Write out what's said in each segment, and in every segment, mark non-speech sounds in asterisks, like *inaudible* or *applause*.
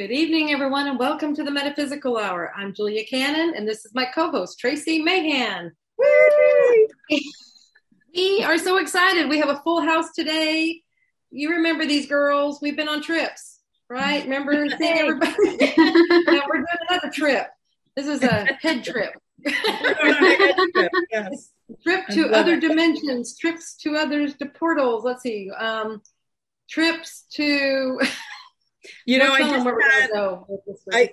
Good evening, everyone, and welcome to the Metaphysical Hour. I'm Julia Cannon, and this is my co host, Tracie Mahan. *laughs* we are so excited. We have a full house today. You remember these girls? We've been on trips, right? Remember *laughs* seeing everybody? *laughs* now we're doing another trip. This is a head trip. yes. Trip to other it. dimensions, trips to others, to portals. Let's see. Um, trips to you know, I just had, I,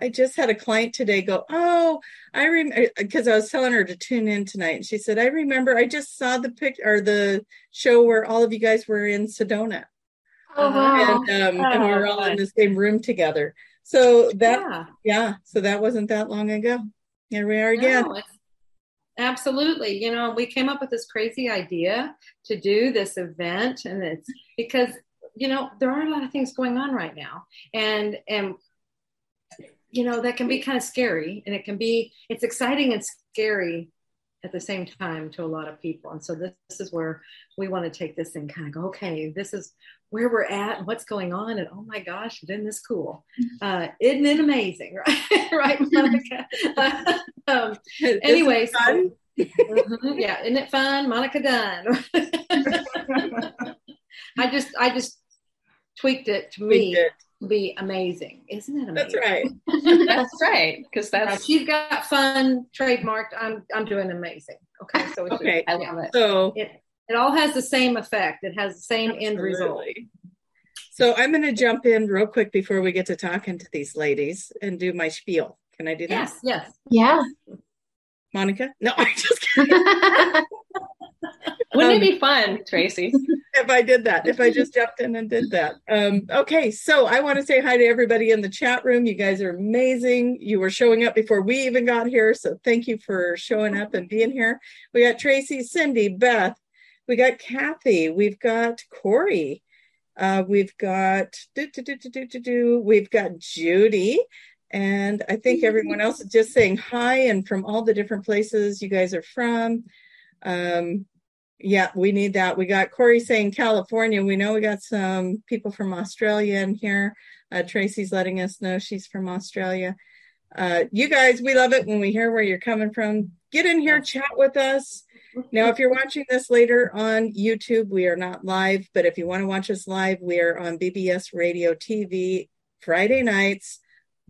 I just had a client today go, Oh, I remember because I was telling her to tune in tonight. And she said, I remember I just saw the pic or the show where all of you guys were in Sedona. Oh, wow. And, um, oh, and we were all in the same room together. So that, yeah. yeah. so that wasn't that long ago. Here we are again. No, absolutely. You know, we came up with this crazy idea to do this event, and it's because you know there are a lot of things going on right now. And and you know that can be kind of scary and it can be it's exciting and scary at the same time to a lot of people. And so this, this is where we want to take this and kind of go okay this is where we're at and what's going on. And oh my gosh isn't this cool? Uh, isn't it amazing *laughs* right? Right *laughs* monica? *laughs* Um, anyway so, mm-hmm, yeah isn't it fun? Monica dunn. I just I just tweaked it to me to be amazing. Isn't it amazing? *laughs* That's right. that's right. Because that's she's got fun trademarked. I'm I'm doing amazing. Okay. So *laughs* okay. Just, I love it. So it, it all has the same effect. It has the same absolutely. end result. So I'm going to jump in real quick before we get to talking to these ladies and do my spiel. Can I do that? Yes. Yes. Yeah. Monica? No, *laughs* I'm just kidding. Wouldn't um, it be fun, Tracie? *laughs* If I did that, if I just jumped in and did that. Um, okay, so I want to say hi to everybody in the chat room. You guys are amazing. You were showing up before we even got here, so thank you for showing up and being here. We got Tracy, Cindy, Beth, we got Kathy, we've got Corey, uh, we've got do, do, do, do, do, do, we've got Judy, and I think everyone else is just saying hi and from all the different places you guys are from. Um, yeah, we need that. We got Corey saying California. We know we got some people from Australia in here. Uh, Tracy's letting us know she's from Australia. Uh, you guys, we love it when we hear where you're coming from. Get in here, chat with us. Now, if you're watching this later on YouTube, we are not live, but if you want to watch us live, we are on BBS Radio TV Friday nights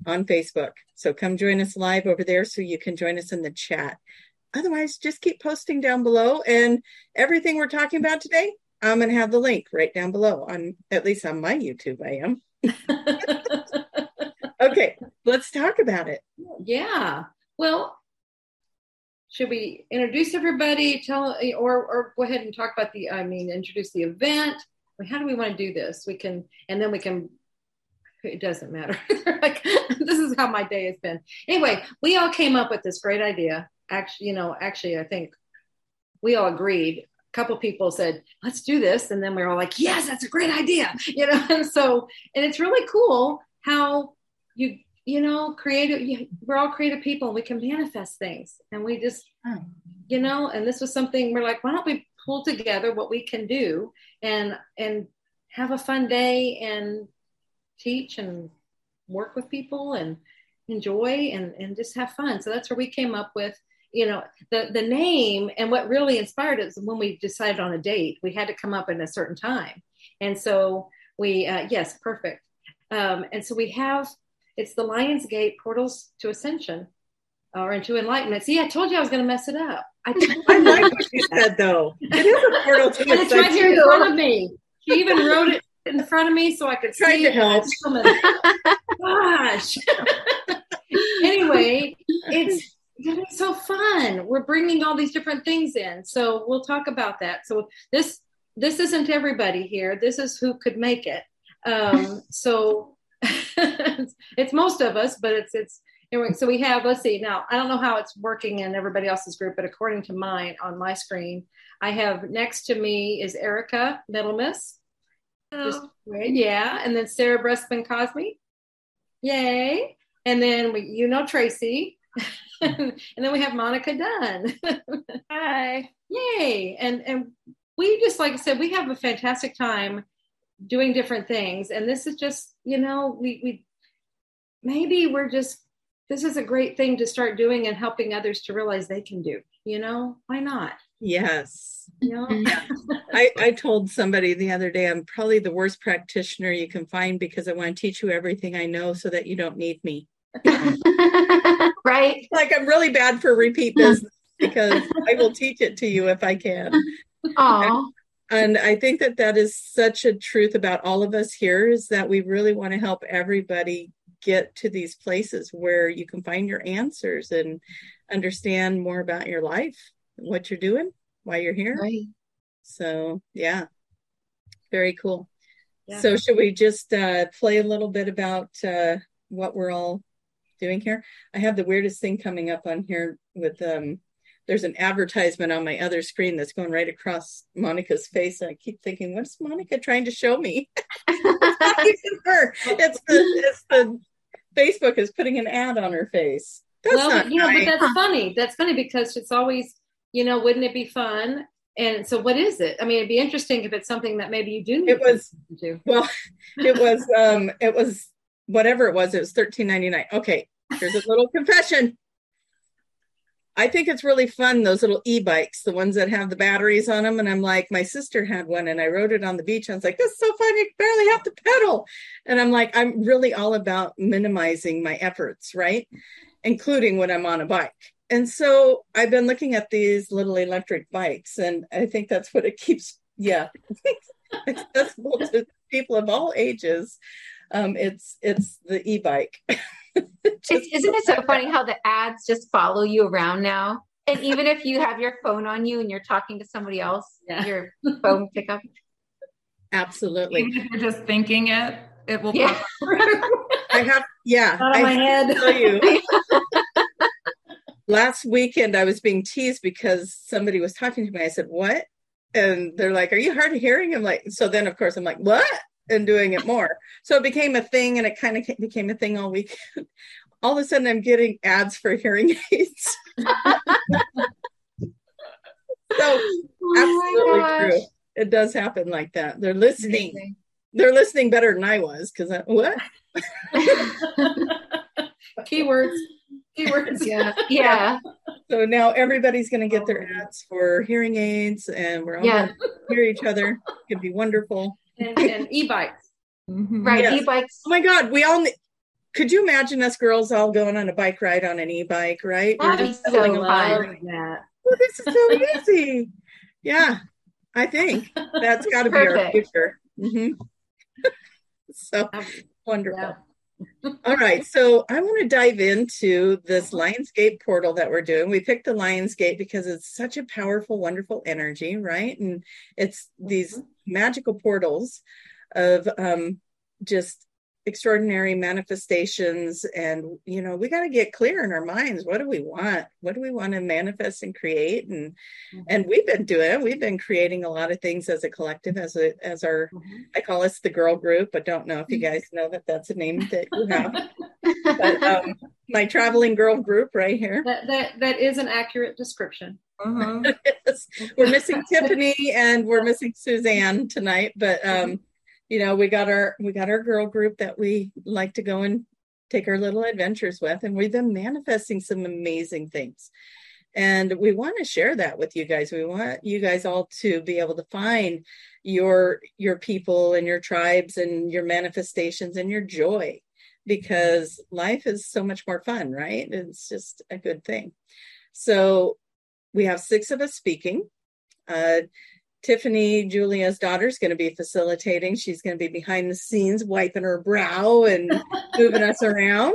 on Facebook. So come join us live over there so you can join us in the chat otherwise, just keep posting down below. And everything we're talking about today, I'm going to have the link right down below on at least on my YouTube. I am. *laughs* okay, let's talk about it. Yeah. Well, should we introduce everybody? Tell or or go ahead and talk about the. I mean, introduce the event. How do we want to do this? We can, and then we can it doesn't matter. *laughs* like this is how my day has been. Anyway, we all came up with this great idea actually, you know, actually, I think we all agreed. A couple people said, let's do this. And then we were all like, yes, that's a great idea. *laughs* You know, *laughs* and so, and it's really cool how you, you know, creative, we're all creative people we can manifest things. And we just, you know, and this was something we're like, why don't we pull together what we can do and, and have a fun day and teach and work with people and enjoy and, and just have fun. So that's where we came up with you know the the name and what really inspired us when we decided on a date we had to come up in a certain time. And so we uh, yes perfect. Um, and so we have it's the lions gate portals to ascension or into enlightenment. See i told you i was going to mess it up. I, *laughs* I like what you said though. It is a portal to *laughs* ascension it's right here in front of me. She even wrote it in front of me so i could Trying see to help. *laughs* Gosh. Anyway it's it's so fun. We're bringing all these different things in. So we'll talk about that. So this this isn't everybody here. This is who could make it. Um, *laughs* so *laughs* it's most of us, but it's it's anyway. So we have. Let's see. Now I don't know how it's working in everybody else's group, but according to mine on my screen, I have next to me is Erica Middlemiss. Yeah, and then Sarah Breskman Cosme. Yay! And then we, you know Tracie, *laughs* Hmm. and then we have Monica Dunn. *laughs* Hi. Yay. And and we just like I said, we have a fantastic time doing different things. And this is just, you know, we we maybe we're just this is a great thing to start doing and helping others to realize they can do. You know, why not? Yes. You know? *laughs* I, I told somebody the other day I'm probably the worst practitioner you can find because I want to teach you everything I know so that you don't need me. *laughs* right. Like I'm really bad for repeat *laughs* business because I will teach it to you if I can. Oh, And I think that that is such a truth about all of us here is that we really want to help everybody get to these places where you can find your answers and understand more about your life, what you're doing, why you're here. right. So, yeah, very cool. Yeah. So, should we just uh, play a little bit about uh, what we're all doing here? I have the weirdest thing coming up on here with um, there's an advertisement on my other screen that's going right across Monica's face. And I keep thinking, what's Monica trying to show me? *laughs* it's her. It's the, it's the Facebook is putting an ad on her face. That's well, you know, but that's funny. That's funny because it's always, you know, wouldn't it be fun? And so, what is it? I mean, it'd be interesting if it's something that maybe you do need It was. *laughs* Well, it was um it was whatever it was, it was thirteen ninety nine. Okay, here's a little confession. I think it's really fun, those little e-bikes, the ones that have the batteries on them. And I'm like, my sister had one and I rode it on the beach. I was like, this is so fun, you barely have to pedal. And I'm like, I'm really all about minimizing my efforts, right? Including when I'm on a bike. And so I've been looking at these little electric bikes, and I think that's what it keeps, yeah, *laughs* accessible to people of all ages. Um, it's it's the e-bike. *laughs* It's, isn't it so funny how the ads just follow you around now? And even if you have your phone on you and you're talking to somebody else, Yeah. your phone pick up. Absolutely. Even if you're just thinking it, it will Yeah. pop *laughs* I have yeah. Out of I my have head. tell you. *laughs* Last weekend I was being teased because somebody was talking to me. I said, What? And they're like, Are you hard of hearing? I'm like, so then of course I'm like, What? And doing it more. So it became a thing and it kind of became a thing all week. *laughs* All of a sudden I'm getting ads for hearing aids. *laughs* so absolutely true. It does happen like that. They're listening. They're listening better than I was because what? *laughs* Keywords. Keywords. Yeah. Yeah. So now everybody's going to get their ads for hearing aids, and we're all Yeah. going to hear each other. It's going be wonderful. And, and e-bikes. Mhm. Right. Yes. E-bikes. Oh my God, we all. ne- Could you imagine us girls all going on a bike ride on an e-bike? Right? We're That'd be just so pedaling fun. that. Well, this is so easy. Yeah, I think that's got to be our Perfect. future. hmm *laughs* so wonderful. All right, so I want to dive into this Lionsgate portal that we're doing. We picked the Lionsgate because it's such a powerful, wonderful energy, right? And it's these magical portals of um, just extraordinary manifestations. And, you know, we got to get clear in our minds. What do we want? What do we want to manifest and create? And and we've been doing it. We've been creating a lot of things as a collective, as a as our Mhm. I call us the girl group. I don't know if you guys know that that's a name that you have. but um, my traveling girl group right here. That, that, that is an accurate description. Mhm. Yes. we're missing *laughs* Tiffany and we're missing Suzanne tonight, but um, you know, we got our we got our girl group that we like to go and take our little adventures with, and we've been manifesting some amazing things. And we want to share that with you guys. We want you guys all to be able to find your your people and your tribes and your manifestations and your joy because life is so much more fun, right? It's just a good thing. So we have six of us speaking. Uh, Tiffany, Julia's daughter, is going to be facilitating. She's going to be behind the scenes, wiping her brow and *laughs* moving us around.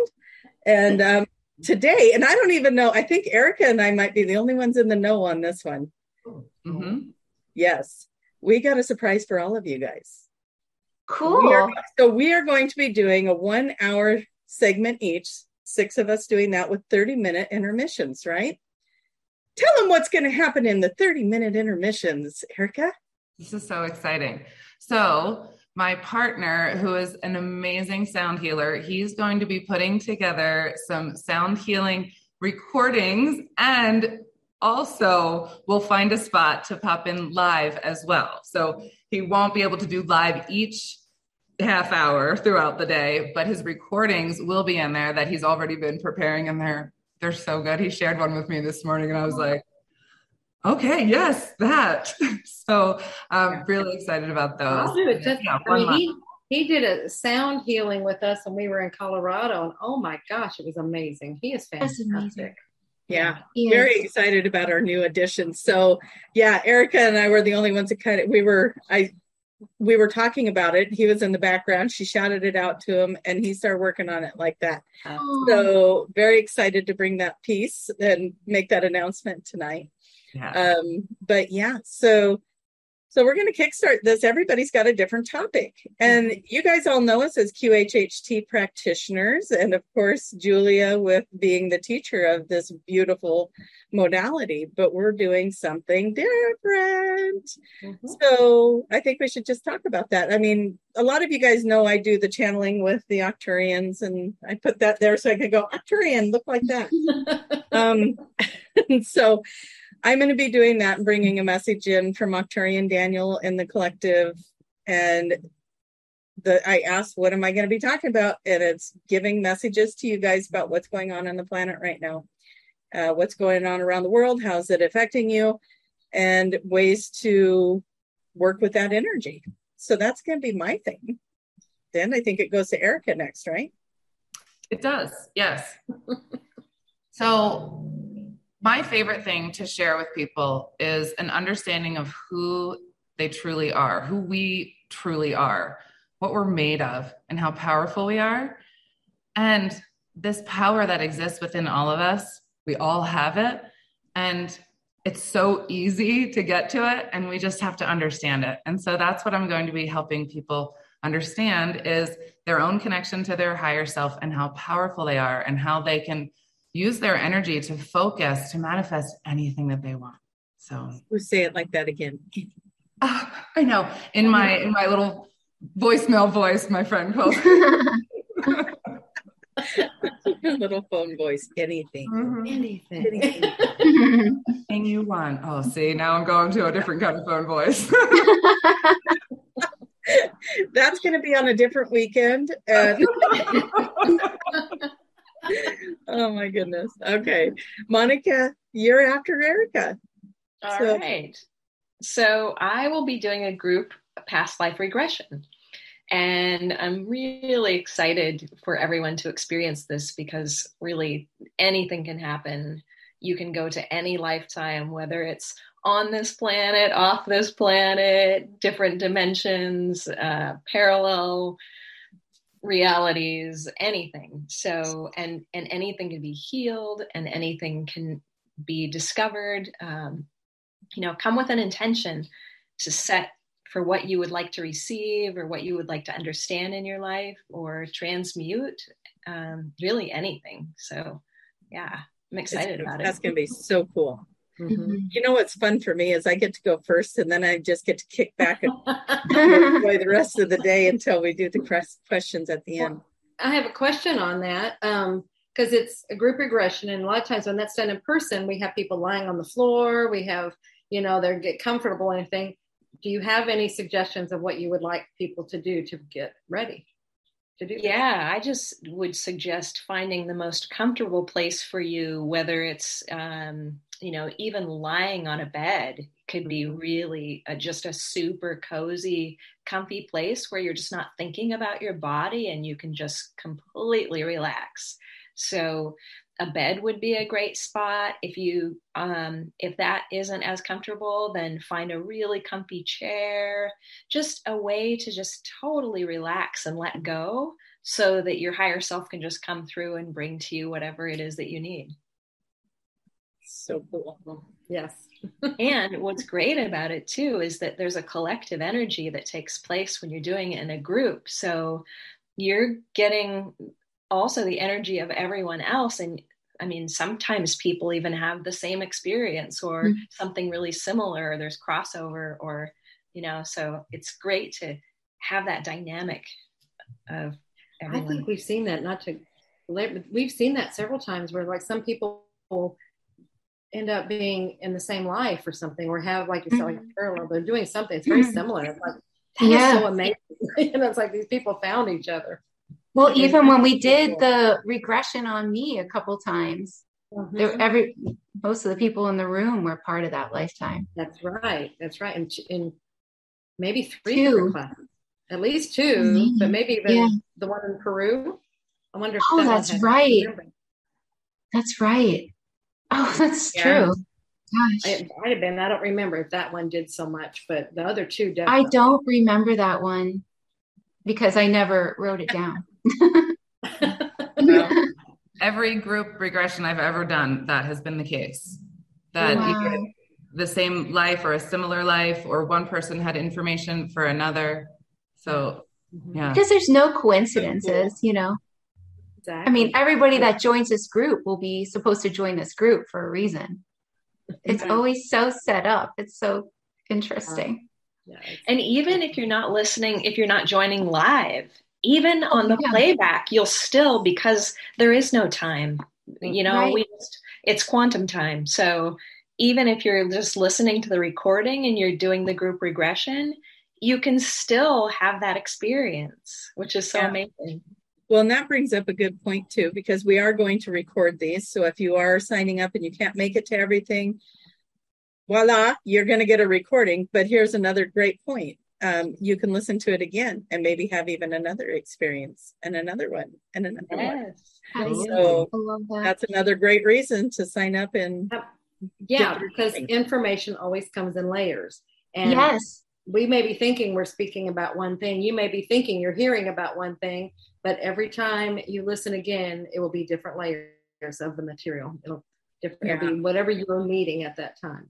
And um, today, and I don't even know, I think Erica and I might be the only ones in the know on this one. Mhm. Yes, we got a surprise for all of you guys. We Cool. are, so we are going to be doing a one hour segment each, six of us doing that with 30 minute intermissions, right? Tell them what's going to happen in the 30 minute intermissions, Erica. This is so exciting. So, my partner, who is an amazing sound healer, he's going to be putting together some sound healing recordings and also we'll find a spot to pop in live as well. So, he won't be able to do live each half hour throughout the day, but his recordings will be in there that he's already been preparing and they're they're so good. He shared one with me this morning and I was like, okay, yes, that. *laughs* so I'm really excited about those. I'll do it. Just, yeah, I mean, he, he did a sound healing with us when we were in Colorado and oh my gosh, it was amazing. He is fantastic. Yeah, very excited about our new addition. So, yeah, Erica and I were the only ones that kind of we were I we were talking about it. He was in the background. She shouted it out to him, and he started working on it like that. Oh. So, very excited to bring that piece and make that announcement tonight. Yeah. Um, but yeah, so so we're going to kickstart this. Everybody's got a different topic. And mm-hmm. you guys all know us as QHHT practitioners. And of course, Julia with being the teacher of this beautiful modality, but we're doing something different. Mm-hmm. So I think we should just talk about that. I mean, a lot of you guys know I do the channeling with the Arcturians, and I put that there so I could go, Arcturian, look like that. *laughs* um, *laughs* so I'm going to be doing that and bringing a message in from Arcturian Daniel in the collective. And the I asked, what am I going to be talking about? And it's giving messages to you guys about what's going on on the planet right now, uh, what's going on around the world, how's it affecting you, and ways to work with that energy. So that's going to be my thing. Then I think it goes to Erica next, right? It does, yes. *laughs* so my favorite thing to share with people is an understanding of who they truly are, who we truly are, what we're made of, and how powerful we are. And this power that exists within all of us, we all have it. And it's so easy to get to it, and we just have to understand it. And so that's what I'm going to be helping people understand is their own connection to their higher self and how powerful they are and how they can use their energy to focus to manifest anything that they want. So we say it like that again. Oh, *laughs* I know. In my in my little voicemail voice, my friend calls. *laughs* little phone voice, anything, mm-hmm. anything, anything you want. Oh, see, now I'm going to a different kind of phone voice. *laughs* That's going to be on a different weekend. And oh my goodness. Okay. Monica, you're after Erica. All so. right. so. I will be doing a group past life regression. And I'm really excited for everyone to experience this because really anything can happen. You can go to any lifetime, whether it's on this planet, off this planet, different dimensions, uh, parallel realities anything. So and and anything can be healed and anything can be discovered. Um, you know come with an intention to set for what you would like to receive or what you would like to understand in your life or transmute um, really anything. So yeah i'm excited it's, about it. that's going to be so cool Mm-hmm. You know what's fun for me is I get to go first, and then I just get to kick back and *laughs* enjoy the rest of the day until we do the questions at the end. I have a question on that because um, it's a group regression, and a lot of times when that's done in person, we have people lying on the floor. We have, you know, they get comfortable. Anything? Do you have any suggestions of what you would like people to do to get ready? to do yeah i just would suggest finding the most comfortable place for you whether it's um, you know even lying on a bed could be mm-hmm. really a, just a super cozy comfy place where you're just not thinking about your body and you can just completely relax. So a bed would be a great spot. If you um, if that isn't as comfortable then find a really comfy chair. Just a way to just totally relax and let go so that your higher self can just come through and bring to you whatever it is that you need so cool yes *laughs* and what's great about it too is that there's a collective energy that takes place when you're doing it in a group so you're getting also the energy of everyone else and i mean sometimes people even have the same experience or mm-hmm. something really similar or there's crossover or you know so it's great to have that dynamic of everyone. i think we've seen that not to we've seen that several times where like some people end up being in the same life or something or have like you said like a mm-hmm. parallel they're doing something it's very mm-hmm. similar like *laughs* That is Yeah. so amazing. *laughs* and it's like these people found each other. Well, Okay. even when we did the regression on me a couple times, Mm-hmm. there, every most of the people in the room were part of that lifetime. That's right. That's right. And, and maybe three classes. At least two, Maybe. but maybe even Yeah. the one in Peru. I wonder Oh, that that's right. That's right. Oh, *laughs* that's Yeah. true. Gosh, It might have been. I don't remember if that one did so much, but the other two definitely. I don't remember that one because I never wrote it down. *laughs* Well, every group regression I've ever done, that has been the case. That Wow. either the same life or a similar life, or one person had information for another. So, mm-hmm. yeah. Because there's no coincidences, you know. I mean, everybody that joins this group will be supposed to join this group for a reason. It's always so set up. It's so interesting. Yeah, it's- And even if you're not listening, if you're not joining live, even on the yeah. playback, you'll still because there is no time. You know, Right. we just, it's quantum time. So even if you're just listening to the recording and you're doing the group regression, you can still have that experience, which is so Yeah. amazing. Well, and that brings up a good point too, because we are going to record these. So if you are signing up and you can't make it to everything, voila, you're going to get a recording. But here's another great point. Um, you can listen to it again and maybe have even another experience and another one and another one. Yes. So I love that. that's another great reason to sign up and yeah, because information always comes in layers. And yes. We may be thinking we're speaking about one thing. You may be thinking you're hearing about one thing, but every time you listen again, it will be different layers of the material. It'll different it'll be whatever you were needing at that time.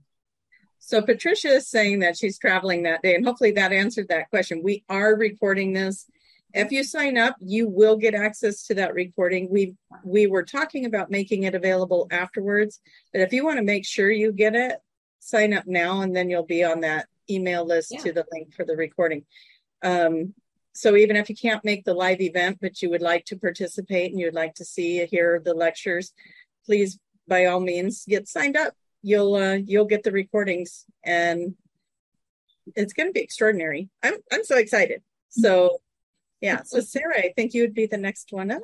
So Patricia is saying that she's traveling that day, and hopefully that answered that question. We are recording this. If you sign up, you will get access to that recording. We we were talking about making it available afterwards, but if you want to make sure you get it, sign up now, and then you'll be on that email list Yeah. to the link for the recording. Um, so even if you can't make the live event, but you would like to participate and you'd like to see hear the lectures, please by all means get signed up you'll uh, you'll get the recordings and it's going to be extraordinary i'm i'm so excited so yeah so sarah i think you would be the next one up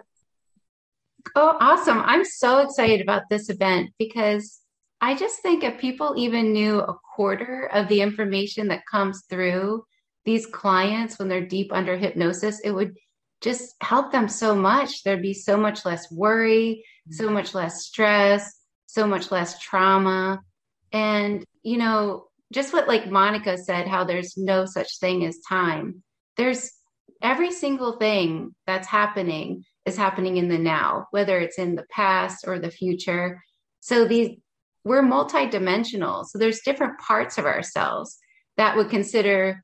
Oh, awesome. I'm so excited about this event because I just think if people even knew a quarter of the information that comes through these clients when they're deep under hypnosis, it would just help them so much. There'd be so much less worry, mm-hmm. so much less stress, so much less trauma. And, you know, just what like Monica said, how there's no such thing as time. There's every single thing that's happening is happening in the now, whether it's in the past or the future. So these we're multidimensional. So there's different parts of ourselves that would consider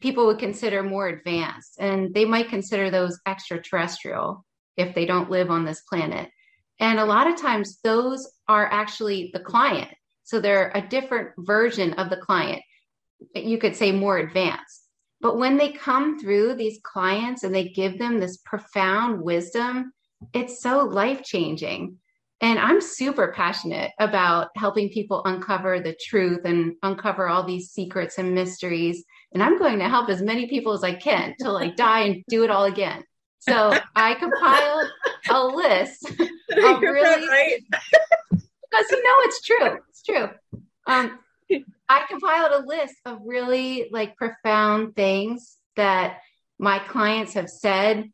people would consider more advanced and they might consider those extraterrestrial if they don't live on this planet. And a lot of times those are actually the client. So they're a different version of the client. You could say more advanced. But when they come through these clients and they give them this profound wisdom, it's so life changing. And I'm super passionate about helping people uncover the truth and uncover all these secrets and mysteries. And I'm going to help as many people as I can to like die and do it all again. So I compiled a list *laughs* You're really? right. *laughs* because you know it's true. It's true. Um, I compiled a list of really like profound things that my clients have said,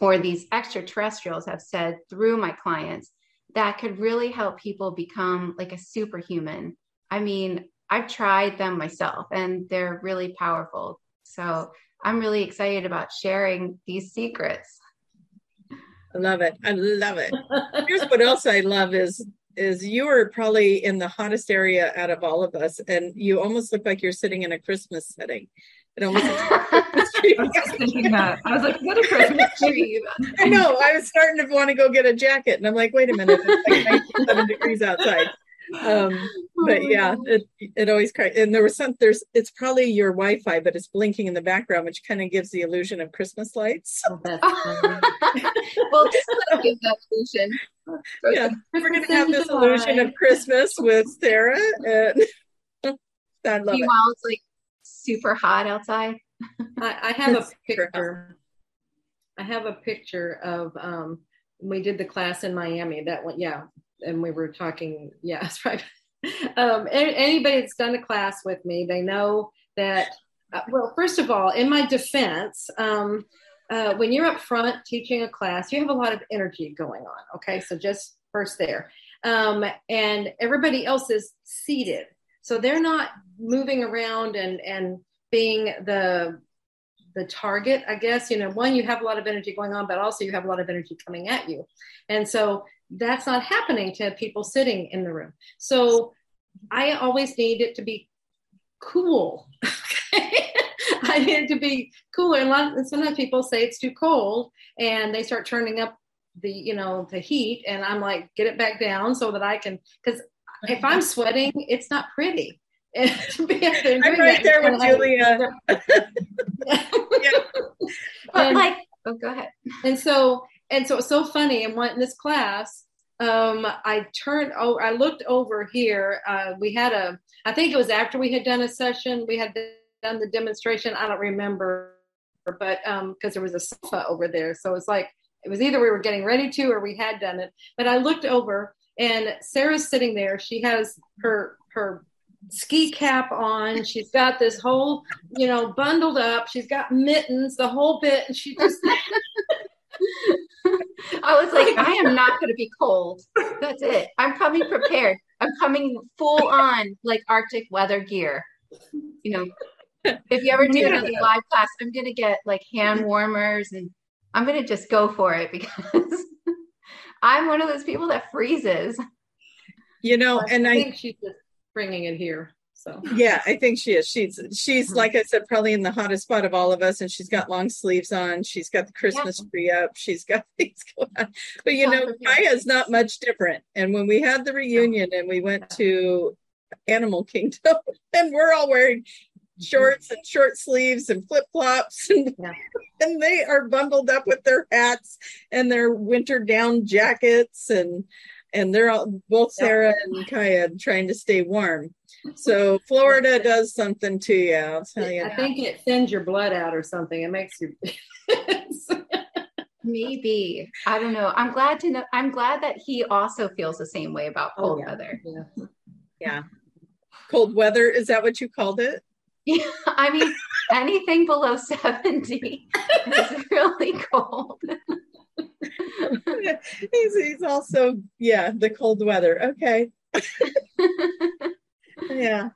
or these extraterrestrials have said through my clients that could really help people become like a superhuman. I mean, I've tried them myself and they're really powerful. So I'm really excited about sharing these secrets. I love it. I love it. Here's what else I love is is you are probably in the hottest area out of all of us, and you almost look like you're sitting in a Christmas setting. It almost *laughs* looks like a Christmas tree. I was just thinking that. I was like, what a Christmas *laughs* tree. I know. I was starting to want to go get a jacket, and I'm like, wait a minute, it's like *laughs* 97 degrees outside. Um, but yeah, it it always cracks. And there was some there's it's probably your Wi-Fi, but it's blinking in the background, which kind of gives the illusion of Christmas lights. Oh, *laughs* well, just let give that illusion. Yeah, we're gonna have this illusion of Christmas with Sarah, and I love it. Meanwhile, it's like super hot outside. I, I have a picture. I have a picture of um, we did the class in Miami. That one, yeah, and we were talking. *laughs* Yeah, that's right. Um, anybody that's done a class with me, they know that. Uh, well, first of all, in my defense, um, uh, when you're up front teaching a class, you have a lot of energy going on. Okay, so just first there, um, and everybody else is seated, so they're not moving around and and being the the target i guess you know one you have a lot of energy going on but also you have a lot of energy coming at you. And so that's not happening to people sitting in the room. So i always need it to be cool *laughs* okay? i need it to be cooler and, lot, and sometimes people say it's too cold and they start turning up the you know the heat. And i'm like get it back down so that i can because if i'm sweating it's not pretty *laughs* I'm right there with Julia. *laughs* yeah. But and, like, oh, go ahead. And so, and so it's so funny. And in this class, um, I turned oh, I looked over here. Uh, we had a, I think it was after we had done a session, we had done the demonstration. I don't remember, but um, because there was a sofa over there, so it's like it was either we were getting ready to or we had done it. But I looked over, and Sarah's sitting there. She has her her ski cap on. She's got this whole, you know, bundled up. She's got mittens, the whole bit, and she just. *laughs* I was like, I am not going to be cold. That's it. I'm coming prepared. I'm coming full on like Arctic weather gear. You know, if you ever do another live class, I'm going to get like hand warmers and I'm going to just go for it because *laughs* I'm one of those people that freezes. You know, and I, I think she's just bringing it here. So yeah, I think she is. She's she's mm-hmm. like I said, probably in the hottest spot of all of us, and she's got long sleeves on. She's got the Christmas yeah. tree up. She's got *laughs* things going on. But you know, Kaya's not much different. And when we had the reunion and we went to Animal Kingdom, *laughs* and we're all wearing shorts and short sleeves and flip flops *laughs* and, yeah. and they are bundled up with their hats and their winter down jackets and and they're all both Sarah and Kaya trying to stay warm. So Florida does something to you. I'll tell you. I that. think it thins your blood out or something. It makes you. *laughs* Maybe I don't know. I'm glad to know. I'm glad that he also feels the same way about oh, cold oh, yeah. weather. Yeah. yeah, cold weather. Is that what you called it? Yeah, *laughs* I mean anything below seventy is really cold. *laughs* *laughs* he's, he's also yeah the cold weather. Okay. *laughs* Yeah.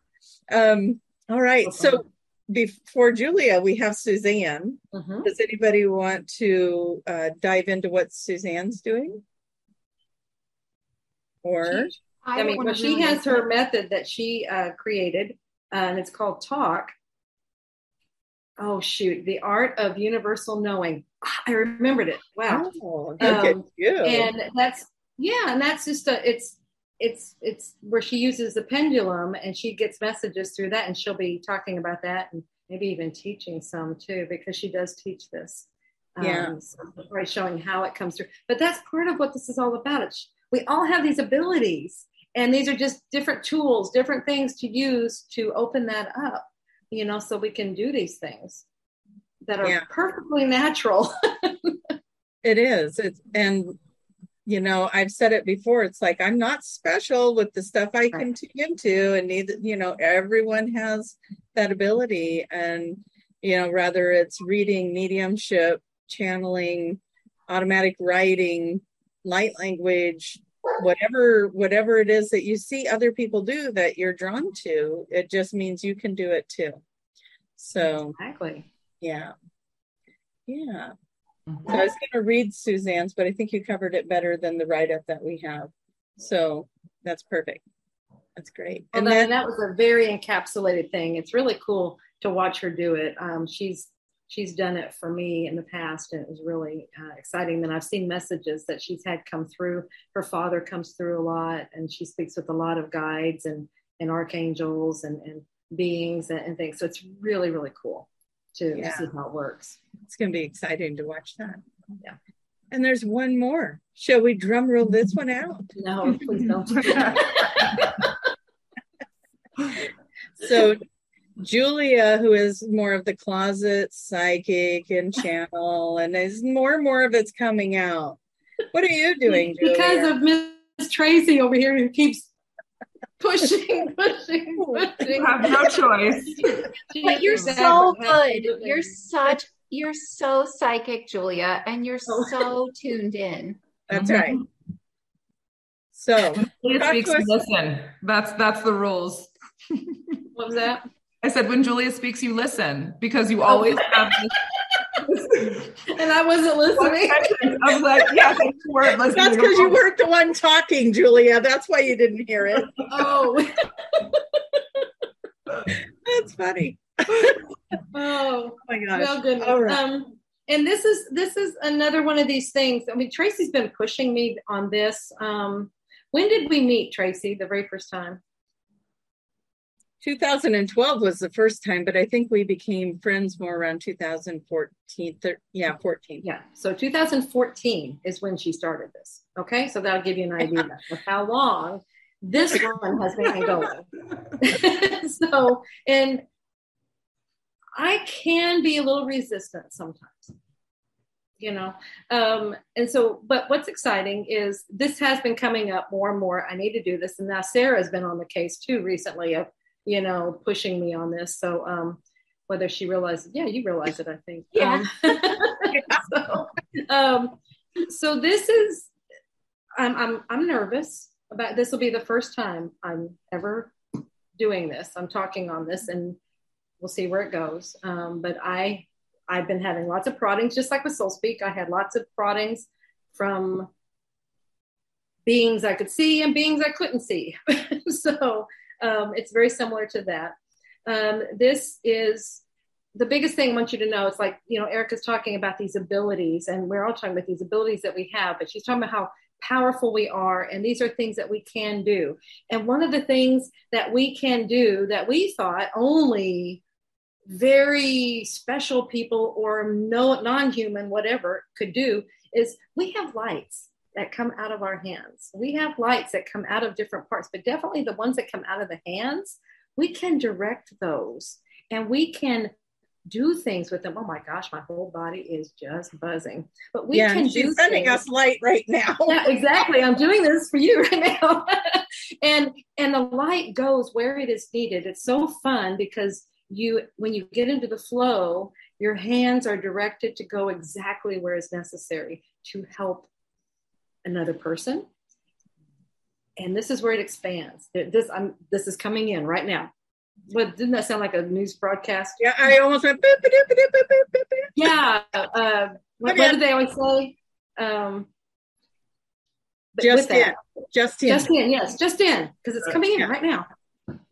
Um all right. So before julia we have suzanne. Uh-huh. does anybody want to uh, dive into what suzanne's doing? Or i, I mean well, she has her method that she uh, created uh, and it's called talk oh shoot. The art of universal knowing. I remembered it. Wow. Oh, um, and that's yeah and that's just a it's it's it's where she uses the pendulum and she gets messages through that and she'll be talking about that and maybe even teaching some too because she does teach this yeah. um, so, right showing how it comes through. But that's part of what this is all about. It's, we all have these abilities and these are just different tools different things to use to open that up you know, so we can do these things that are yeah. perfectly natural. *laughs* it is. It's and you know, I've said it before. It's like I'm not special with the stuff I can tune into, and neither, you know, everyone has that ability. And you know, whether it's reading, mediumship, channeling, automatic writing, light language, whatever whatever it is that you see other people do that you're drawn to it just means you can do it too. So exactly. yeah. Yeah. Mm-hmm. so i was going to read suzanne's but i think you covered it better than the write-up that we have. So that's perfect. That's great. Well, and then, that was a very encapsulated thing. It's really cool to watch her do it. Um, she's she's done it for me in the past and it was really uh, exciting. Then i've seen messages that she's had come through. Her father comes through a lot and she speaks with a lot of guides and and archangels and, and beings and, and things. So it's really really cool to yeah. see how it works. It's going to be exciting to watch that. Yeah. And there's one more. Shall we drum roll this one out? No please don't. *laughs* *laughs* So Julia, who is more of the closet psychic and *laughs* channel, and is more and more of it's coming out. What are you doing, Julia? Because of Miss Tracie over here who keeps pushing, *laughs* pushing, pushing. You have no choice. *laughs* But you're so good. You're such you're so psychic, Julia, and you're Oh. so tuned in. That's right. Mm-hmm. So, speaks, to listen. That's that's the rules. What was that? I said when Julia speaks, you listen because you always have this. *laughs* And I wasn't listening. *laughs* I was like, yeah, you weren't listening. that's because you weren't the one talking, Julia. That's why you didn't hear it. Oh, *laughs* That's funny. oh. Oh my gosh. Well, goodness. All right. Um, and this is this is another one of these things. I mean, Tracie's been pushing me on this. Um, when did we meet, Tracie? The very first time? 2012 was the first time, but I think we became friends more around 2014. Thir- yeah, 14. Yeah. So 2014 is when she started this. Okay, so that'll give you an idea *laughs* of how long this one has been *laughs* going. *laughs* so, and I can be a little resistant sometimes, you know. Um, and so, but what's exciting is this has been coming up more and more. I need to do this, and now Sarah's been on the case too recently of, you know, pushing me on this. So, um, whether she realizes, yeah, you realize it, I think. Yeah. Um, *laughs* so, um, so this is, I'm, I'm, I'm nervous about this. Will be the first time I'm ever doing this. I'm talking on this, and we'll see where it goes. Um, but I, I've been having lots of proddings, just like with Soul Speak. I had lots of proddings from beings I could see and beings I couldn't see. *laughs* so um, it's very similar to that. Um, this is the biggest thing I want you to know. It's like, you know, Erica's talking about these abilities, and we're all talking about these abilities that we have, but she's talking about how powerful we are, and these are things that we can do. And one of the things that we can do that we thought only very special people or no non-human whatever could do is we have lights that come out of our hands we have lights that come out of different parts but definitely the ones that come out of the hands we can direct those and we can do things with them oh my gosh my whole body is just buzzing but we yeah, can she's do sending things us light right now. *laughs* yeah, exactly. I'm doing this for you right now. *laughs* and and the light goes where it is needed. It's so fun because you when you get into the flow, your hands are directed to go exactly where is necessary to help another person. And this is where it expands. This I'm this is coming in right now. But didn't that sound like a news broadcast? Yeah, I almost went. boop, boop, boop, boop, boop, boop, boop. Yeah. Uh, what, what do they always say? Um, Just that- in, just in. Just in, yes, just in, because it's coming in Yeah. right now.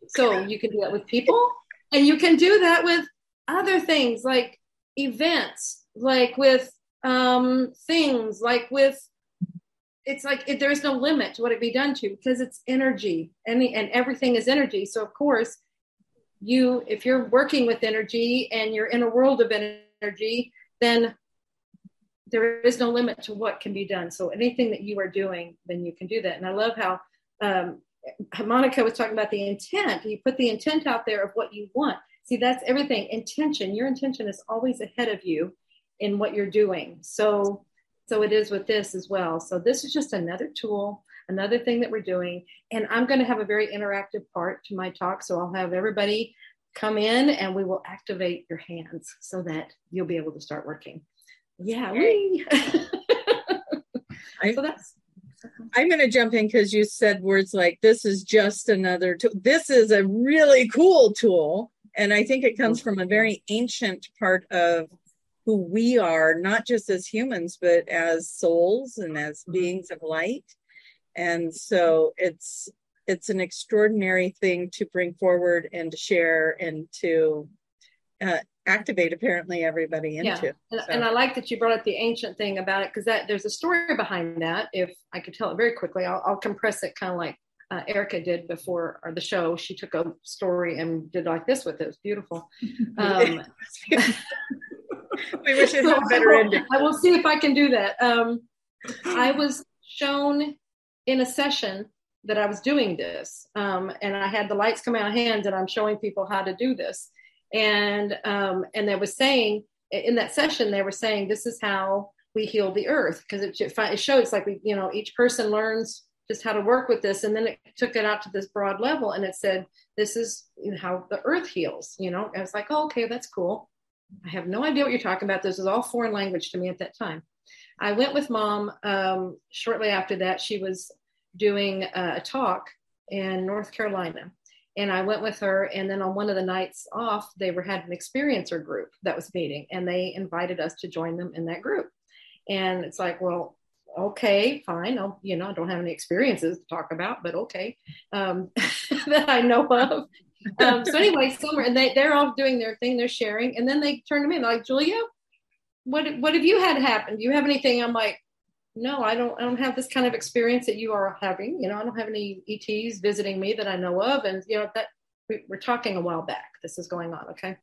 So you can do that with people, and you can do that with other things like events, like with um, things, like with. It's like it, there is no limit to what it be done to because it's energy, and the, and everything is energy. So of course, you if you're working with energy and you're in a world of energy, then there is no limit to what can be done. So anything that you are doing, then you can do that. And I love how um, Monica was talking about the intent. You put the intent out there of what you want. See, that's everything. Intention. Your intention is always ahead of you in what you're doing. So, so it is with this as well. So this is just another tool, another thing that we're doing. And I'm going to have a very interactive part to my talk. So I'll have everybody come in and we will activate your hands so that you'll be able to start working. Yeah. I- *laughs* so that's I'm going to jump in because you said words like this is just another tool. This is a really cool tool. And I think it comes from a very ancient part of who we are, not just as humans, but as souls and as beings of light. And so it's it's an extraordinary thing to bring forward and to share and to uh, activate apparently everybody into. yeah. And, So- and I like that you brought up the ancient thing about it because that there's a story behind that. If I could tell it very quickly, I'll, I'll compress it kind of like uh, Erica did before or the show. She took a story and did like this with it. It was beautiful. *laughs* Um, *laughs* we wish it had a better I will- ending. I will see if I can do that. Um, I was shown in a session that I was doing this, um, and I had the lights come out of hands, and I'm showing people how to do this. and um, and they were saying in that session they were saying this is how we heal the earth because it, it shows like we you know each person learns just how to work with this and then it took it out to this broad level and it said this is how the earth heals you know i was like oh, okay that's cool i have no idea what you're talking about this is all foreign language to me at that time i went with mom um, shortly after that she was doing a talk in north carolina and I went with her. And then on one of the nights off, they were had an experiencer group that was meeting, and they invited us to join them in that group. And it's like, well, okay, fine. I'll, you know, I don't have any experiences to talk about, but okay, um, *laughs* that I know of. Um, so anyway, somewhere, and they they're all doing their thing, they're sharing, and then they turn to me and like, Julia, what what have you had happen? Do you have anything? I'm like, no, I don't, I don't have this kind of experience that you are having. You know, I don't have any ETs visiting me that I know of. And, you know, that we, are talking a while back. This is going on. Okay.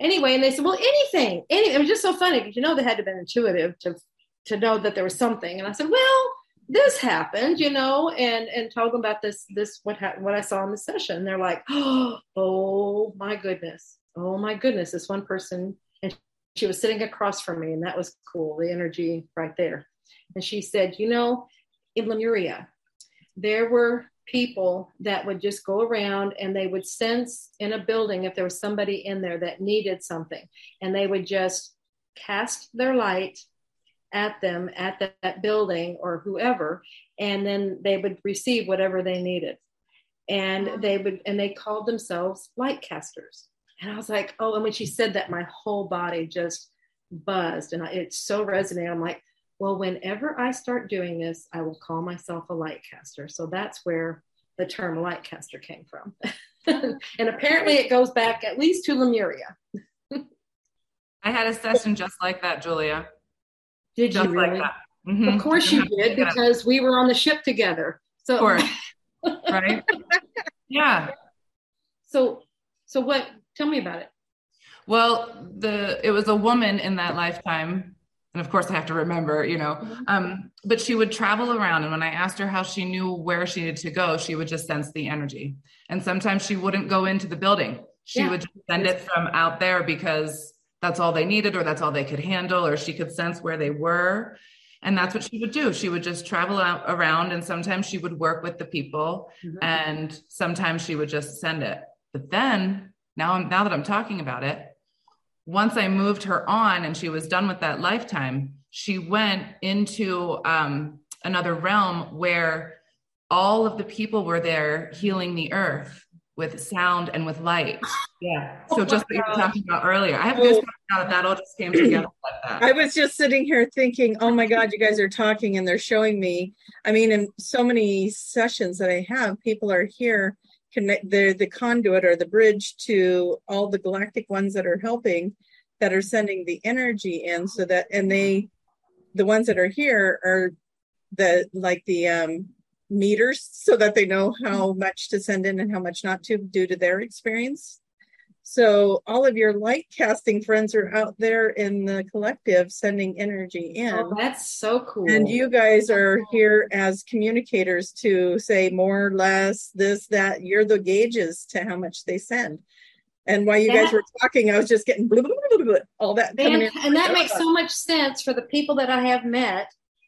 Anyway, and they said, well, anything, any, it was just so funny because, you know, they had to be intuitive to, to know that there was something. And I said, well, this happened, you know, and, and told them about this, this, what, ha- what I saw in the session. They're like, *gasps* oh my goodness. Oh my goodness. This one person, and she was sitting across from me and that was cool. The energy right there. And she said, you know, in Lemuria, there were people that would just go around and they would sense in a building if there was somebody in there that needed something. And they would just cast their light at them at that, that building or whoever, and then they would receive whatever they needed. And they would, and they called themselves light casters. And I was like, oh, and when she said that, my whole body just buzzed and I, it so resonated. I'm like, well, whenever I start doing this, I will call myself a light caster. So that's where the term light caster came from. *laughs* and apparently it goes back at least to Lemuria. *laughs* I had a session just like that, Julia. Did just you really? Like mm-hmm. Of course you did, *laughs* because we were on the ship together. So of course. *laughs* right? yeah. So so what tell me about it. Well, the it was a woman in that lifetime and of course I have to remember, you know. Mm-hmm. Um, but she would travel around, and when I asked her how she knew where she needed to go, she would just sense the energy. And sometimes she wouldn't go into the building; she yeah. would just send it from out there because that's all they needed, or that's all they could handle, or she could sense where they were. And that's what she would do. She would just travel out around, and sometimes she would work with the people, mm-hmm. and sometimes she would just send it. But then, now, now that I'm talking about it, once I moved her on and she was done with that lifetime, she went into um, another realm where all of the people were there healing the earth with sound and with light. Yeah. So oh just what you were talking about earlier, I have goosebumps now that that all just came together like that. I was just sitting here thinking, oh my God, you guys are talking and they're showing me. I mean, in so many sessions that I have, people are here connect they're the conduit or the bridge to all the galactic ones that are helping that are sending the energy in so that and they the ones that are here are the like the um meters so that they know how much to send in and how much not to due to their experience so all of your light casting friends are out there in the collective sending energy in. Oh, that's so cool. And you guys are here as communicators to say more, less, this, that. You're the gauges to how much they send. And while you that, guys were talking, I was just getting blah, blah, blah, all that coming and, in. And that makes so much sense for the people that I have met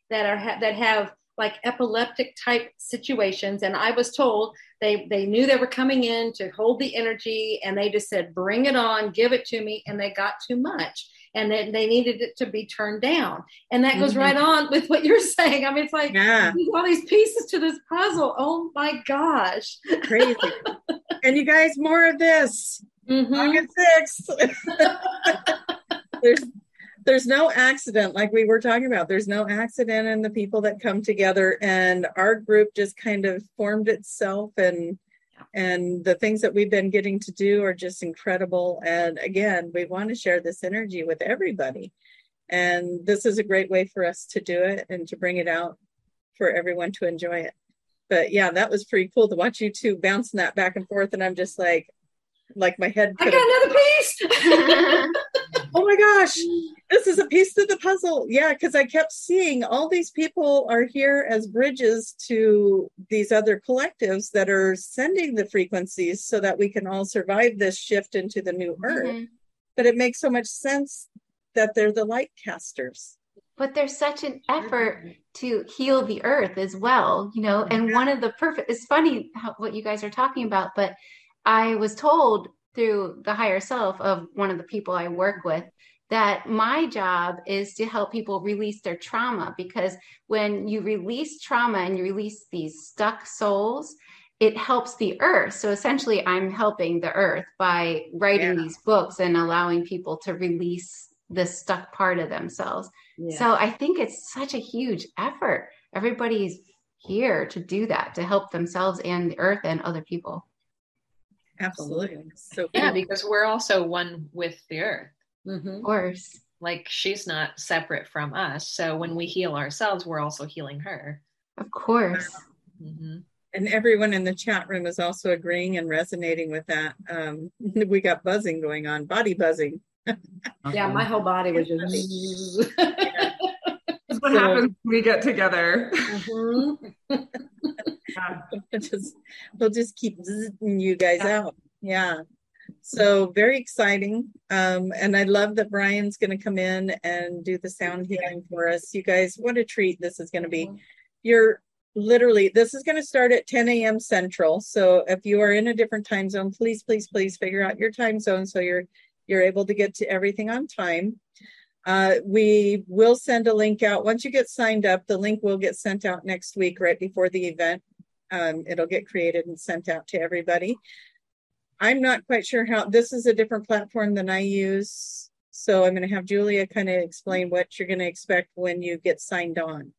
that are that have like epileptic type situations. And i was told they they knew they were coming in to hold the energy and they just said bring it on give it to me. And they got too much. And then they needed it to be turned down. And that goes mm-hmm. right on with what you're *laughs* saying. I mean it's like yeah. all these pieces to this puzzle. Oh my gosh. *laughs* Crazy. And you guys more of this. Mm-hmm. august *laughs* 6th there's there's no accident like we were talking about there's no accident in the people that come together and our group just kind of formed itself and and the things that we've been getting to do are just incredible. And again we want to share this energy with everybody. And this is a great way for us to do it and to bring it out for everyone to enjoy it. But yeah that was pretty cool to watch you two bouncing that back and forth and i'm just like like my head i got another piece! *laughs* Oh my gosh this is a piece of the puzzle. Yeah, because I kept seeing all these people are here as bridges to these other collectives that are sending the frequencies so that we can all survive this shift into the new earth. Mhm. But it makes so much sense that they're the light casters. But there's such an effort to heal the earth as well, you know. And one of the perfect, it's funny how, what you guys are talking about, but I was told through the higher self of one of the people I work with that my job is to help people release their trauma because when you release trauma and you release these stuck souls, it helps the earth. So essentially, I'm helping the earth by writing Yeah. these books and allowing people to release the stuck part of themselves. Yeah. So I think it's such a huge effort. Everybody's here to do that, to help themselves and the earth and other people. Absolutely. So Yeah, because we're also one with the earth. Mhm. Of course. Like she's not separate from us. So when we heal ourselves, we're also healing her. Of course. hmm and everyone in the chat room is also agreeing and resonating with that. Um, *laughs* we got buzzing going on, body buzzing. Yeah, my whole body was just. *laughs* That's what happens when we get together. *laughs* Mhm. We'll just we'll just keep zizzing you guys out. Yeah. So very exciting. Um, and I love that Brian's going to come in and do the sound healing for us. You guys, what a treat this is going to be. You're literally, this is going to start at 10 a.m. Central. So if you are in a different time zone, please, please, please figure out your time zone so you're you're able to get to everything on time. Uh, we will send a link out once you get signed up. The link will get sent out next week, right before the event. Um, it'll get created and sent out to everybody. I'm not quite sure how this is a different platform than I use. So I'm going to have Julia kind of explain what you're going to expect when you get signed on.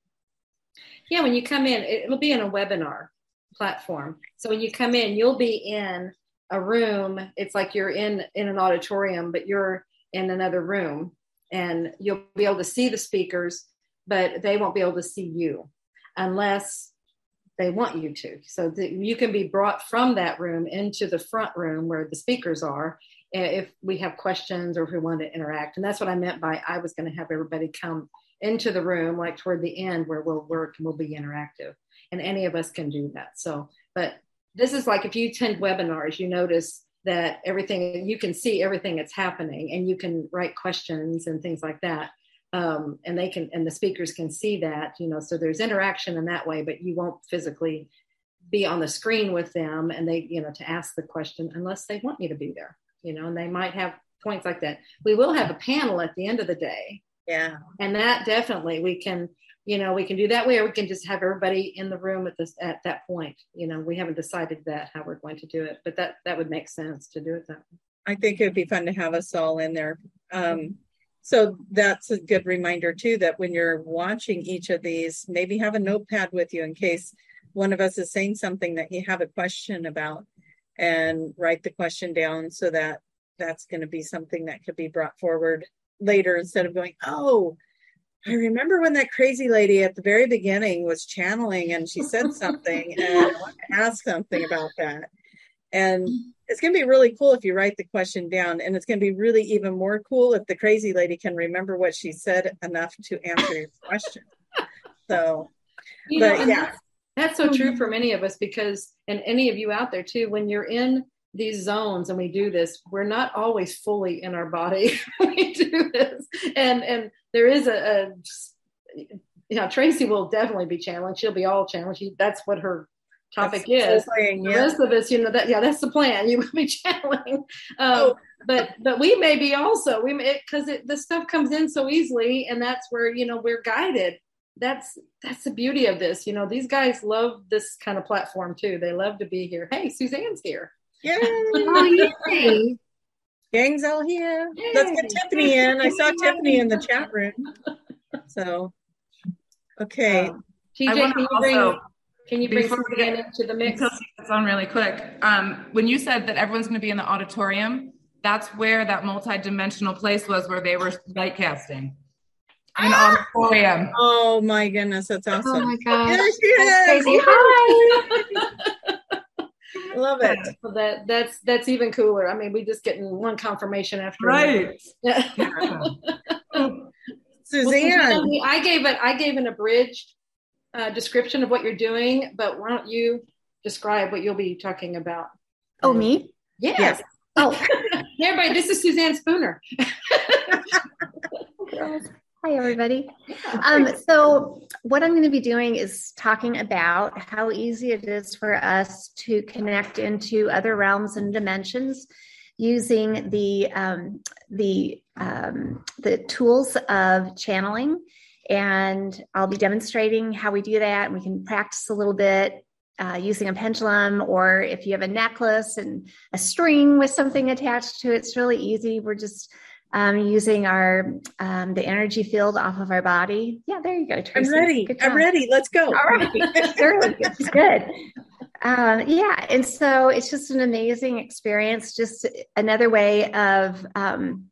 Yeah, when you come in, it- it'll be in a webinar platform. So when you come in, you'll be in a room. It's like you're in in an auditorium, but you're in another room, and you'll be able to see the speakers, but they won't be able to see you unless they want you to. So that you can be brought from that room into the front room where the speakers are if we have questions or if we want to interact. And that's what I meant by I was going to have everybody come into the room like toward the end where we'll work and we'll be interactive and any of us can do that so but this is like if you attend webinars you notice that everything you can see everything that's happening and you can write questions and things like that um, and they can and the speakers can see that you know so there's interaction in that way but you won't physically be on the screen with them and they you know to ask the question unless they want you to be there you know and they might have points like that we will have a panel at the end of the day Yeah. and that definitely we can you know we can do that way or we can just have everybody in the room at this at that point you know we haven't decided that how we're going to do it but that that would make sense to do it that way I think it would be fun to have us all in there. Um, so that's a good reminder too that when you're watching each of these, maybe have a notepad with you in case one of us is saying something that you have a question about and write the question down so that that's going to be something that could be brought forward later instead of going, oh, I remember when that crazy lady at the very beginning was channeling and she said something and I want to ask something about that. And it's going to be really cool if you write the question down and it's going to be really even more cool if the crazy lady can remember what she said enough to answer your question. *laughs* So you But, and yeah. that's, that's so true mm-hmm. for many of us because and any of you out there too when you're in these zones and we do this we're not always fully in our body. *laughs* We do this. And and there is a, a you know Tracie will definitely be challenged. She'll be all challenged. She, that's what her topic That's is the whole thing, the rest of us, you know, that yeah, that's the plan. *laughs* You will be channeling, um, Oh. but but we may be also we may because the stuff comes in so easily, and that's where you know we're guided. That's that's the beauty of this. You know, these guys love this kind of platform too. They love to be here. Hey, Suzanne's here. Yay! *laughs* Oh, yay. Gang's all here. Let's get Tiffany in. I saw Tiffany in the chat room. So, okay. Um, TJ, wanna can you bring also- can you bring before we Suzanne get- into the mix? Until she on really quick. Um, when you said that everyone's going to be in the auditorium, that's where that multi-dimensional place was where they were light casting. An auditorium. Oh my goodness, that's awesome! Oh my gosh. There she That's is. crazy. Hi. *laughs* Love it. So that that's that's even cooler. I mean, we just getting one confirmation after Right. *laughs* Yeah. Yeah. Suzanne. Well, I gave it. I gave an abridged uh, description of what you're doing, but why don't you describe what you'll be talking about? Oh, me? Yes. Yes. Oh, *laughs* Everybody, this is Suzanne Spooner. *laughs* Hi, everybody. Um, so, what I'm going to be doing is talking about how easy it is for us to connect into other realms and dimensions using the um, the um, the tools of channeling, and I'll be demonstrating how we do that. And we can practice a little bit uh, using a pendulum, or if you have a necklace and a string with something attached to it, it's really easy. We're just um, using our um, the energy field off of our body. Yeah, there you go, Tracie. I'm ready. I'm ready. Let's go. All right, *laughs* good. good. Um, yeah, and so it's just an amazing experience. Just another way of um,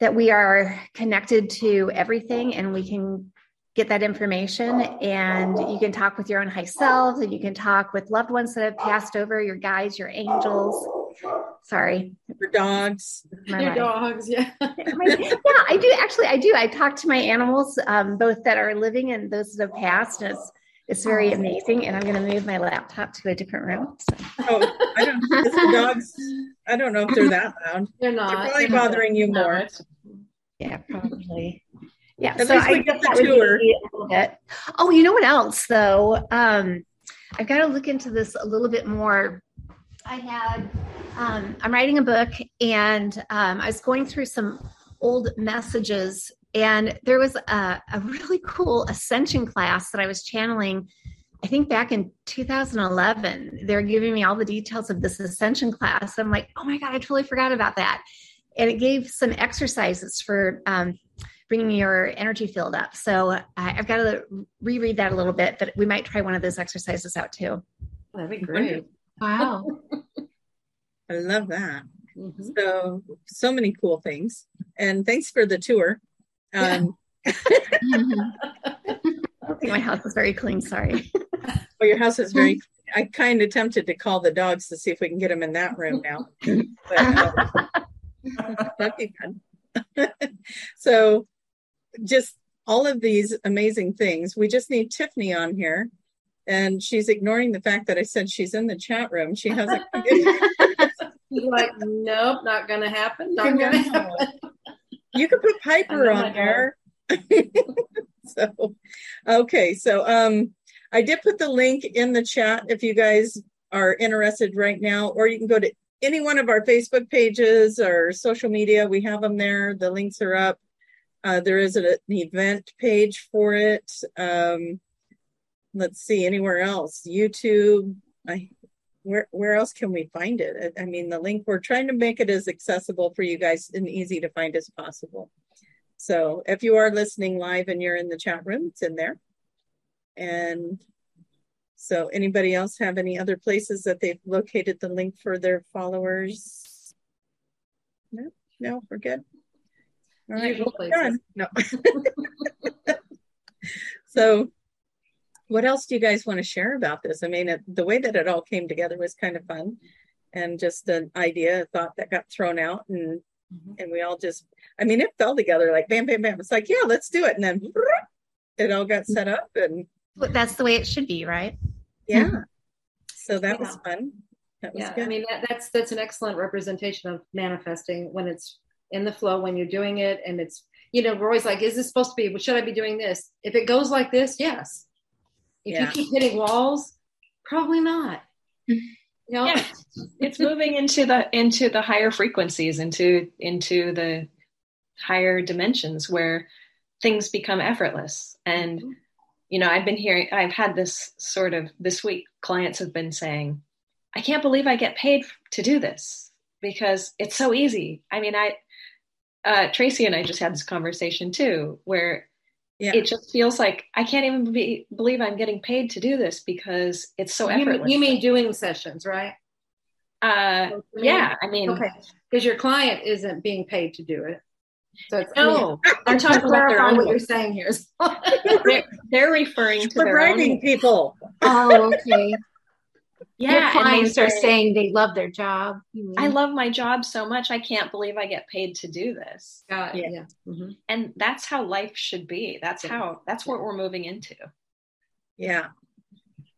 that we are connected to everything, and we can get that information. And you can talk with your own high selves, and you can talk with loved ones that have passed over, your guides, your angels. Sorry, your dogs. my Your dogs, yeah. *laughs* Yeah, I do actually. I do. I talk to my animals, um, both that are living and those that have passed. And it's it's very amazing. And I'm going to move my laptop to a different room. So. Oh, I don't. is the *laughs* dogs. I don't know if they're that loud. They're not. They're probably They're not. bothering you more. Yeah, probably. Yeah. At so least we I get the tour. a little bit. Oh, you know what else though? Um, I've got to look into this a little bit more. I had. Um, I'm writing a book, and um, I was going through some old messages, and there was a, a really cool ascension class that I was channeling. I think back in 2011, they're giving me all the details of this ascension class. I'm like, oh my god, I totally forgot about that. And it gave some exercises for um, bringing your energy field up. So I, I've got to reread that a little bit, but we might try one of those exercises out too. That'd be great. Wow. *laughs* I love that. Mhm. So so many cool things. And thanks for the tour. Um, I think *laughs* my house is very clean. Sorry. well, your house is very. I kind of tempted to call the dogs to see if we can get them in that room now. But, uh, that'd be fun. so, just all of these amazing things. We just need Tiffany on here, and she's ignoring the fact that I said she's in the chat room. She hasn't. *laughs* *laughs* Like, nope, not gonna happen. Not gonna happen. You could put *laughs* Piper on there. *laughs* so, okay, so um, I did put the link in the chat if you guys are interested right now, or you can go to any one of our Facebook pages or social media. We have them there. The links are up. Uh, there is a, an event page for it. Um, let's see, anywhere else? YouTube. I where where else can we find it? I I mean, the link. We're trying to make it as accessible for you guys and easy to find as possible. So if you are listening live and you're in the chat room, it's in there. And so anybody else have any other places that they've located the link for their followers? No, no, we're good. All right, well, done. No. *laughs* so what else do you guys want to share about this? I mean, it, the way that it all came together was kind of fun and just an idea, a thought that got thrown out and Mhm. and we all just I mean, it fell together like bam, bam, bam. It's like, yeah, let's do it. And then *laughs* it all got set up and But that's the way it should be, right? yeah. So that was fun. That was Yeah, good. I mean that, that's that's an excellent representation of manifesting when it's in the flow when you're doing it, and it's you know we're always like, is this supposed to be? Should I be doing this? If it goes like this, yes. If Yeah. you keep hitting walls, probably not. *laughs* You know, Yeah. it's moving into the into the higher frequencies into into the higher dimensions where things become effortless and you know i've been hearing i've had this sort of this week clients have been saying i can't believe i get paid to do this because it's so easy i mean i uh, Tracie and i just had this conversation too where Yeah. it just feels like i can't even be, believe i'm getting paid to do this because it's so you, effortless you mean doing sessions, right? uh, yeah i mean Okay, because your client isn't being paid to do it. So it's, no I i'm mean, talking about their own what you're saying here. *laughs* they're, they're referring *laughs* to We're their bribing own people. *laughs* Oh, okay. Yeah, Your clients are say, saying they love their job. You I love my job so much. I can't believe I get paid to do this. Got it. Yeah. Yeah. Mhm. And that's how life should be. That's Yeah. how, that's what we're moving into. Yeah.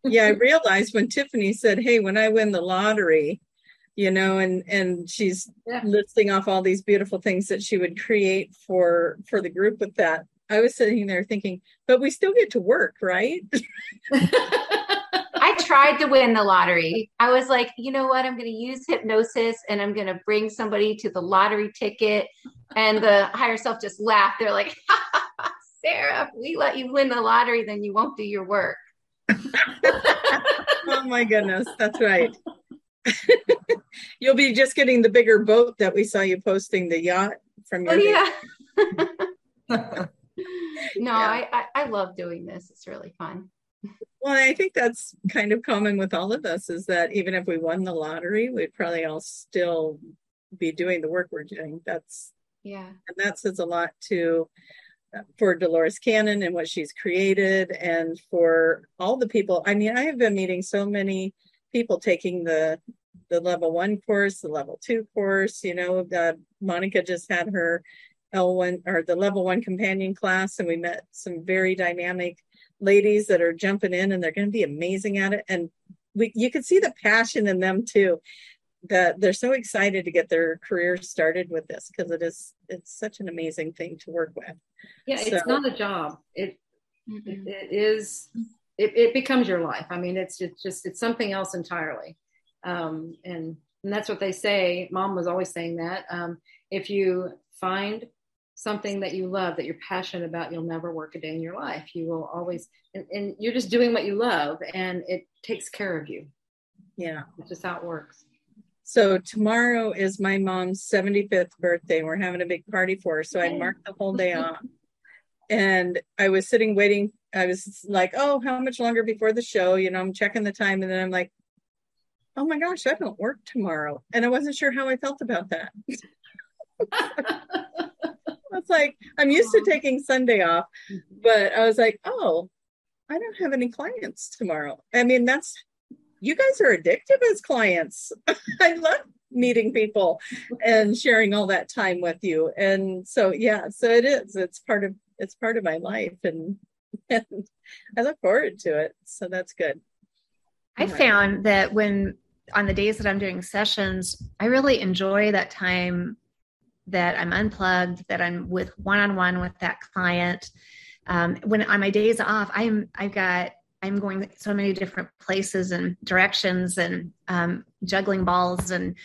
Yeah, I realized when Tiffany said, "Hey, when I win the lottery," you know, and and she's Yeah. listing off all these beautiful things that she would create for for the group with that. I was sitting there thinking, "But we still get to work, right?" *laughs* Tried to win the lottery. I was like, you know what? I'm going to use hypnosis and I'm going to bring somebody to the lottery ticket. And the higher self just laughed. They're like, *laughs* Sarah, if we let you win the lottery, then you won't do your work. *laughs* oh my goodness, that's right. *laughs* You'll be just getting the bigger boat that we saw you posting the yacht from your Oh, yeah. No, Yeah. I, I, I love doing this. It's really fun. Well, I think that's kind of common with all of us is that even if we won the lottery, we'd probably all still be doing the work we're doing. That's Yeah. and that says a lot to uh, for Dolores Cannon and what she's created and for all the people. I mean, I have been meeting so many people taking the the level one course, the level two course, you know, uh, Monica just had her L1 or the level one companion class and we met some very dynamic ladies that are jumping in and they're going to be amazing at it. And we, you can see the passion in them too that they're so excited to get their careers started with this because it is it's such an amazing thing to work with Yeah. It's not a job. It Mhm. it is it, it becomes your life i mean it's it's just it's something else entirely um and and that's what they say mom was always saying that um if you find something that you love that you're passionate about you'll never work a day in your life. You will always and, and you're just doing what you love and it takes care of you. Yeah. It's just how it works. So tomorrow is my mom's 75th birthday. We're having a big party for her. So i marked the whole day off. And i was sitting waiting. I was like oh how much longer before the show? You know i'm checking the time and then i'm like oh my gosh i don't work tomorrow. And i wasn't sure how i felt about that *laughs* It's like I'm used to taking Sunday off, mm-hmm. but I was like, oh, I don't have any clients tomorrow. I mean, that's you guys are addictive as clients. *laughs* I love meeting people and sharing all that time with you. And so yeah, so it is. It's part of it's part of my life and, *laughs* and I look forward to it. So that's good. I found that when on the days that I'm doing sessions, I really enjoy that time that I'm unplugged, that I'm with one on one with that client. Um, when on my days off, I'm I've got I'm going so many different places and directions and um, juggling balls. And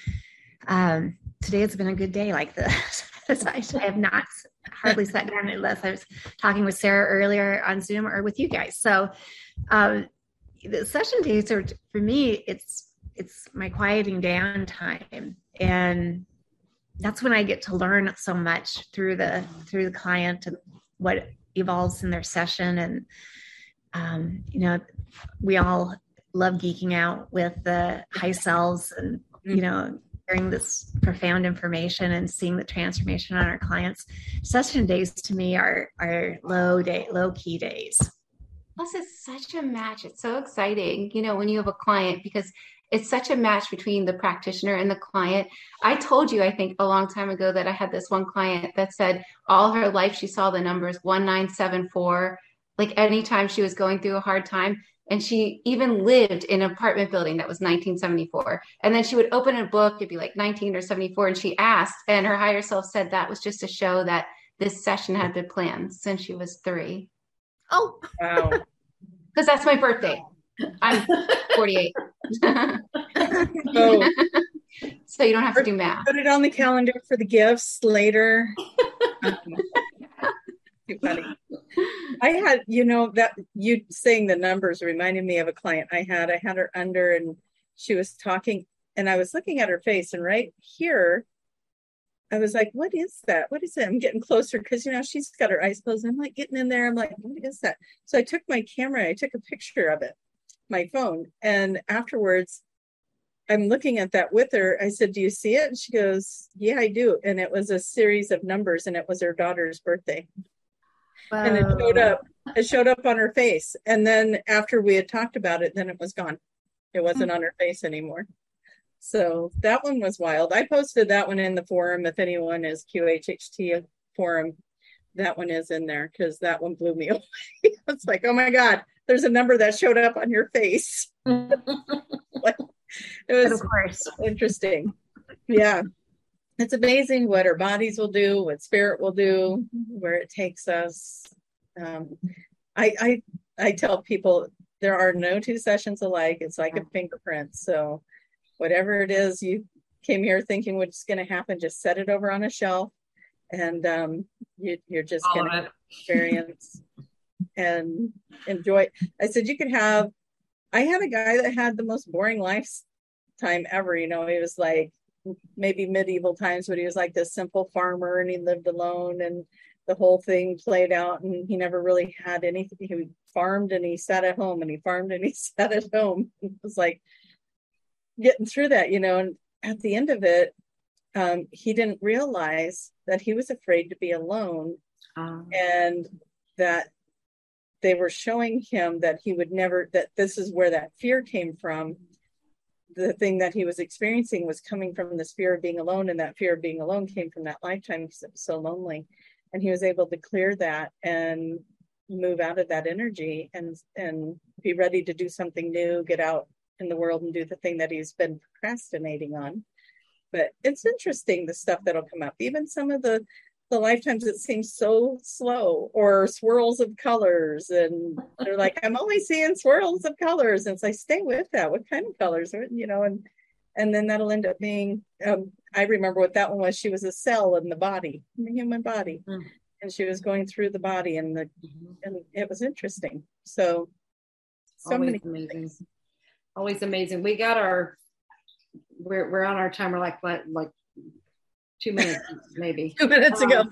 um, today has been a good day like this. *laughs* I have not hardly sat down unless I was talking with Sarah earlier on Zoom or with you guys. So um, the session days are for me. It's it's my quieting down time, and that's when I get to learn so much through the through the client and what evolves in their session and um, you know, we all love geeking out with the high selves and, you know, hearing this profound information and seeing the transformation on our clients. Session days to me are are low day, low key days. Plus, it's such a match. It's so exciting, you know, when you have a client because it's such a match between the practitioner and the client. I told you, I think, a long time ago that I had this one client that said all her life she saw the numbers 1974, like anytime she was going through a hard time. And she even lived in an apartment building that was 1974. And then she would open a book, it'd be like 19 or 74. And she asked, and her higher self said that was just to show that this session had been planned since she was three. Oh, Wow. *laughs* Because that's my birthday. I'm 48. *laughs* Oh, so you don't have to do math. put it on the calendar for the gifts later. *laughs* Too funny. I had, you know, that you saying the numbers reminded me of a client I had. I had her under and she was talking and I was looking at her face and right here I was like, what is that? What is it? I'm getting closer because you know she's got her eyes closed. I'm like getting in there. I'm like, what is that? So I took my camera, I took a picture of it, my phone, and afterwards I'm looking at that with her. I said, Do you see it? And she goes, Yeah, I do. And it was a series of numbers and it was her daughter's birthday and it showed up it showed up on her face and then after we had talked about it then it was gone It wasn't hmm. on her face anymore. So that one was wild. I posted that one in the forum. If anyone is QHHT forum, that one is in there because that one blew me *laughs* away. it's like, oh my God, there's a number that showed up on your face. *laughs* like, it was of course. interesting. Yeah. It's amazing what our bodies will do, what spirit will do, where it takes us. Um, I, I I tell people there are no two sessions alike. It's like a fingerprint. So whatever it is you came here thinking what's going to happen, just set it over on a shelf, and um, you, are just going to experience and enjoy. I said you could have. I had a guy that had the most boring lifetime ever. You know, he was like maybe medieval times, but he was like this simple farmer, and he lived alone and the whole thing played out and he never really had anything he farmed and he sat at home and he farmed and he *laughs* sat at home it was like getting through that you know and at the end of it um, he didn't realize that he was afraid to be alone um, and that they were showing him that he would never that this is where that fear came from. The thing that he was experiencing was coming from this fear of being alone and that fear of being alone came from that lifetime because it was so lonely. And he was able to clear that and move out of that energy and and be ready to do something new get out in the world and do the thing that he's been procrastinating on. But it's interesting the stuff that'll come up. Even some of the the lifetimes it seems so slow or swirls of colors and they're like i'm only seeing swirls of colors. And it's like stay with that. What kind of colors? Are you know and and then that'll end up being um, i remember what that one was. She was a cell in the body in the human body. Mm. and she was going through the body and the mm-hmm. and it was interesting. So so always many amazing. Things. always amazing. We got our we're, we're on our timer like, like two minutes maybe *laughs* two minutes um, ago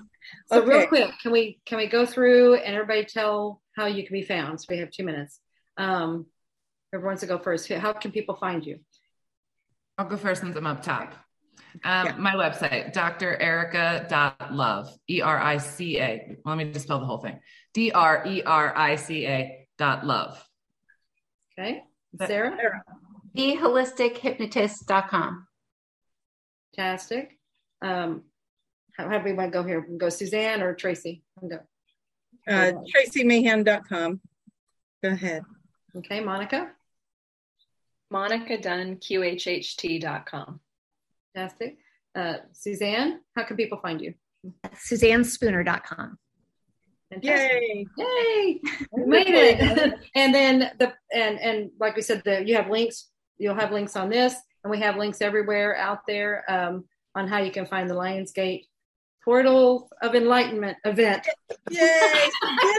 so okay. real quick can we can we go through and everybody tell how you can be found so we have two minutes um everyone wants to go first how can people find you I'll go first since I'm up top. Um, yeah. My website, drerica.love, E R I C A. Let me just spell the whole thing D R E R I C A dot love. Okay. Sarah? TheHolisticHypnotist.com. Fantastic. Um, how, how do we want to go here? Go Suzanne or Tracie? Go. Uh, TracieMahan.com. Go ahead. Okay, Monica? Monica Dunn, MonicaDunnQHHT.com. Fantastic. Uh, Suzanne, how can people find you? SuzanneSpooner.com. Yay! Yay! *laughs* We made it. and then the and and like we said, the you have links. You'll have links on this, and we have links everywhere out there um, on how you can find the Lionsgate Portal of Enlightenment event. Yay!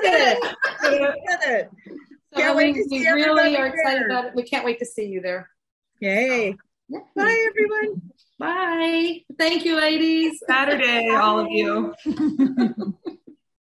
Did it! *laughs* Did it! Can't wait to we really are excited about it. We can't wait to see you there. Yay. Yeah. Bye, everyone. Bye. Thank you, ladies. Saturday, all of you. *laughs*